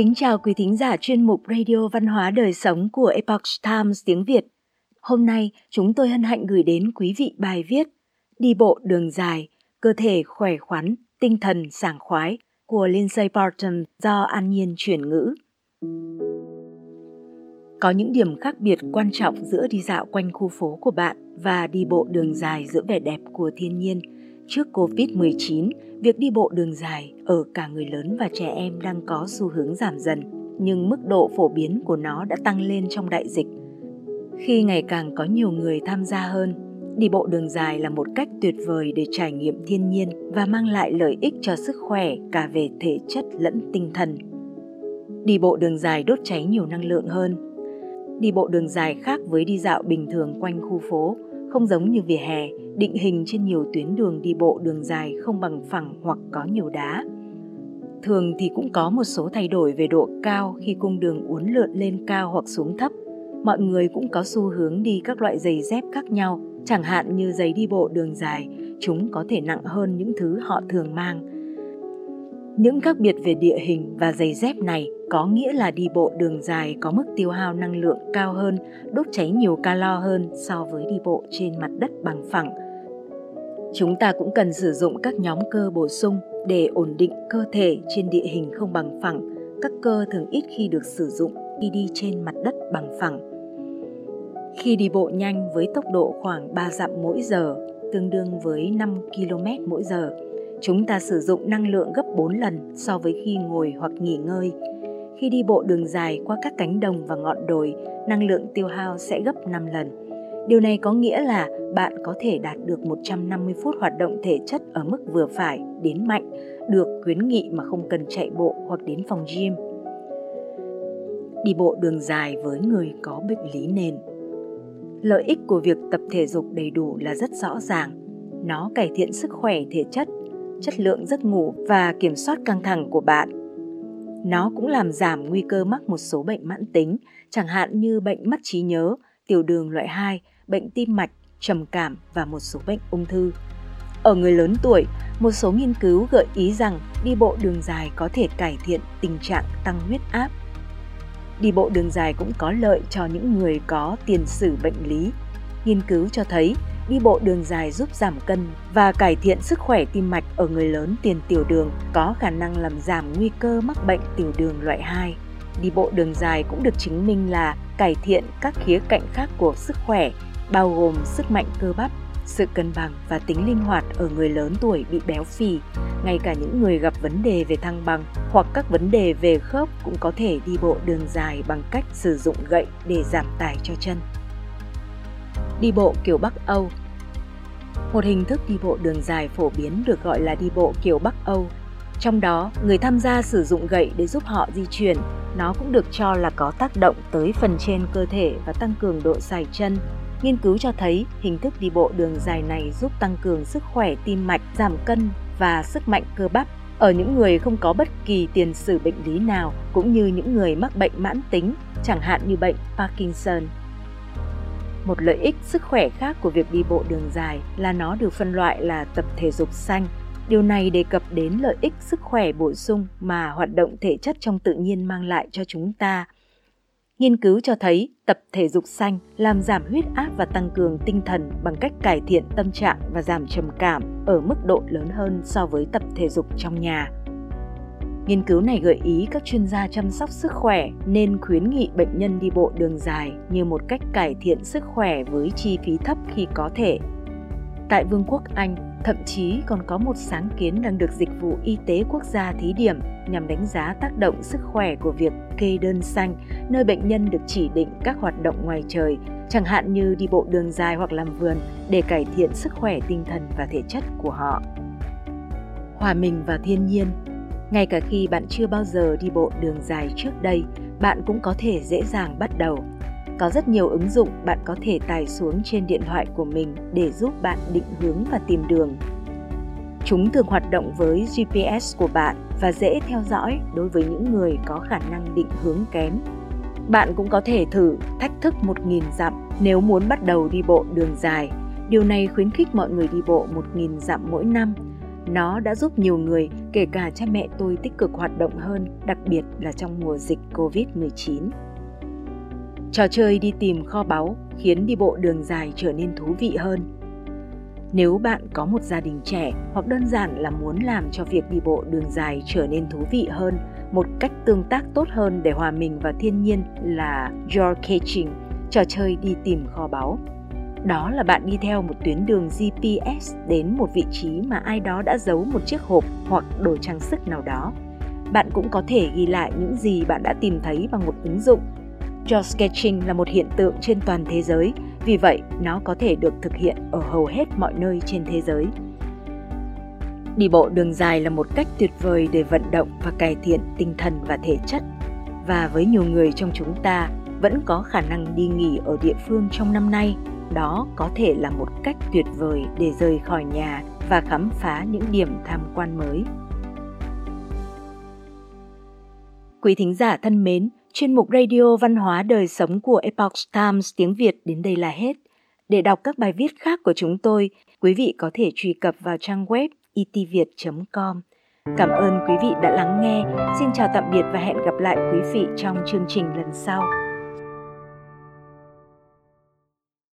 Kính chào quý thính giả chuyên mục Radio Văn hóa Đời Sống của Epoch Times tiếng Việt. Hôm nay, chúng tôi hân hạnh gửi đến quý vị bài viết Đi bộ đường dài, cơ thể khỏe khoắn, tinh thần sảng khoái của Lindsay Barton do An Nhiên chuyển ngữ. Có những điểm khác biệt quan trọng giữa đi dạo quanh khu phố của bạn và đi bộ đường dài giữa vẻ đẹp của thiên nhiên. Trước Covid-19, việc đi bộ đường dài ở cả người lớn và trẻ em đang có xu hướng giảm dần, nhưng mức độ phổ biến của nó đã tăng lên trong đại dịch. Khi ngày càng có nhiều người tham gia hơn, đi bộ đường dài là một cách tuyệt vời để trải nghiệm thiên nhiên và mang lại lợi ích cho sức khỏe cả về thể chất lẫn tinh thần. Đi bộ đường dài đốt cháy nhiều năng lượng hơn. Đi bộ đường dài khác với đi dạo bình thường quanh khu phố, không giống như vỉa hè, định hình trên nhiều tuyến đường đi bộ đường dài không bằng phẳng hoặc có nhiều đá. Thường thì cũng có một số thay đổi về độ cao khi cung đường uốn lượn lên cao hoặc xuống thấp. Mọi người cũng có xu hướng đi các loại giày dép khác nhau, chẳng hạn như giày đi bộ đường dài, chúng có thể nặng hơn những thứ họ thường mang. Những khác biệt về địa hình và giày dép này có nghĩa là đi bộ đường dài có mức tiêu hao năng lượng cao hơn, đốt cháy nhiều calo hơn so với đi bộ trên mặt đất bằng phẳng. Chúng ta cũng cần sử dụng các nhóm cơ bổ sung để ổn định cơ thể trên địa hình không bằng phẳng. Các cơ thường ít khi được sử dụng khi đi trên mặt đất bằng phẳng. Khi đi bộ nhanh với tốc độ khoảng 3 dặm mỗi giờ, tương đương với 5 km mỗi giờ, chúng ta sử dụng năng lượng gấp 4 lần so với khi ngồi hoặc nghỉ ngơi. Khi đi bộ đường dài qua các cánh đồng và ngọn đồi, năng lượng tiêu hao sẽ gấp 5 lần. Điều này có nghĩa là bạn có thể đạt được 150 phút hoạt động thể chất ở mức vừa phải đến mạnh, được khuyến nghị mà không cần chạy bộ hoặc đến phòng gym. Đi bộ đường dài với người có bệnh lý nền Lợi ích của việc tập thể dục đầy đủ là rất rõ ràng. Nó cải thiện sức khỏe thể chất, chất lượng giấc ngủ và kiểm soát căng thẳng của bạn. Nó cũng làm giảm nguy cơ mắc một số bệnh mãn tính, chẳng hạn như bệnh mất trí nhớ, tiểu đường loại 2, bệnh tim mạch, trầm cảm và một số bệnh ung thư. Ở người lớn tuổi, một số nghiên cứu gợi ý rằng đi bộ đường dài có thể cải thiện tình trạng tăng huyết áp. Đi bộ đường dài cũng có lợi cho những người có tiền sử bệnh lý. Nghiên cứu cho thấy đi bộ đường dài giúp giảm cân và cải thiện sức khỏe tim mạch ở người lớn tiền tiểu đường có khả năng làm giảm nguy cơ mắc bệnh tiểu đường loại 2. Đi bộ đường dài cũng được chứng minh là cải thiện các khía cạnh khác của sức khỏe, bao gồm sức mạnh cơ bắp, sự cân bằng và tính linh hoạt ở người lớn tuổi bị béo phì. Ngay cả những người gặp vấn đề về thăng bằng hoặc các vấn đề về khớp cũng có thể đi bộ đường dài bằng cách sử dụng gậy để giảm tải cho chân. Đi bộ kiểu Bắc Âu Một hình thức đi bộ đường dài phổ biến được gọi là đi bộ kiểu Bắc Âu. Trong đó, người tham gia sử dụng gậy để giúp họ di chuyển. Nó cũng được cho là có tác động tới phần trên cơ thể và tăng cường độ dài chân, Nghiên cứu cho thấy hình thức đi bộ đường dài này giúp tăng cường sức khỏe tim mạch, giảm cân và sức mạnh cơ bắp ở những người không có bất kỳ tiền sử bệnh lý nào cũng như những người mắc bệnh mãn tính, chẳng hạn như bệnh Parkinson. Một lợi ích sức khỏe khác của việc đi bộ đường dài là nó được phân loại là tập thể dục xanh. Điều này đề cập đến lợi ích sức khỏe bổ sung mà hoạt động thể chất trong tự nhiên mang lại cho chúng ta – Nghiên cứu cho thấy tập thể dục xanh làm giảm huyết áp và tăng cường tinh thần bằng cách cải thiện tâm trạng và giảm trầm cảm ở mức độ lớn hơn so với tập thể dục trong nhà. Nghiên cứu này gợi ý các chuyên gia chăm sóc sức khỏe nên khuyến nghị bệnh nhân đi bộ đường dài như một cách cải thiện sức khỏe với chi phí thấp khi có thể. Tại Vương quốc Anh, Thậm chí còn có một sáng kiến đang được Dịch vụ Y tế Quốc gia thí điểm nhằm đánh giá tác động sức khỏe của việc kê đơn xanh, nơi bệnh nhân được chỉ định các hoạt động ngoài trời, chẳng hạn như đi bộ đường dài hoặc làm vườn để cải thiện sức khỏe tinh thần và thể chất của họ. Hòa mình vào thiên nhiên ngay cả khi bạn chưa bao giờ đi bộ đường dài trước đây, bạn cũng có thể dễ dàng bắt đầu có rất nhiều ứng dụng bạn có thể tải xuống trên điện thoại của mình để giúp bạn định hướng và tìm đường. Chúng thường hoạt động với GPS của bạn và dễ theo dõi đối với những người có khả năng định hướng kém. Bạn cũng có thể thử thách thức 1.000 dặm nếu muốn bắt đầu đi bộ đường dài. Điều này khuyến khích mọi người đi bộ 1.000 dặm mỗi năm. Nó đã giúp nhiều người kể cả cha mẹ tôi tích cực hoạt động hơn, đặc biệt là trong mùa dịch Covid-19. Trò chơi đi tìm kho báu khiến đi bộ đường dài trở nên thú vị hơn. Nếu bạn có một gia đình trẻ hoặc đơn giản là muốn làm cho việc đi bộ đường dài trở nên thú vị hơn, một cách tương tác tốt hơn để hòa mình vào thiên nhiên là Your Catching, trò chơi đi tìm kho báu. Đó là bạn đi theo một tuyến đường GPS đến một vị trí mà ai đó đã giấu một chiếc hộp hoặc đồ trang sức nào đó. Bạn cũng có thể ghi lại những gì bạn đã tìm thấy bằng một ứng dụng. Geosketching là một hiện tượng trên toàn thế giới, vì vậy nó có thể được thực hiện ở hầu hết mọi nơi trên thế giới. Đi bộ đường dài là một cách tuyệt vời để vận động và cải thiện tinh thần và thể chất. Và với nhiều người trong chúng ta vẫn có khả năng đi nghỉ ở địa phương trong năm nay đó có thể là một cách tuyệt vời để rời khỏi nhà và khám phá những điểm tham quan mới. Quý thính giả thân mến, chuyên mục radio văn hóa đời sống của Epoch Times tiếng Việt đến đây là hết. Để đọc các bài viết khác của chúng tôi, quý vị có thể truy cập vào trang web itviet.com. Cảm ơn quý vị đã lắng nghe. Xin chào tạm biệt và hẹn gặp lại quý vị trong chương trình lần sau.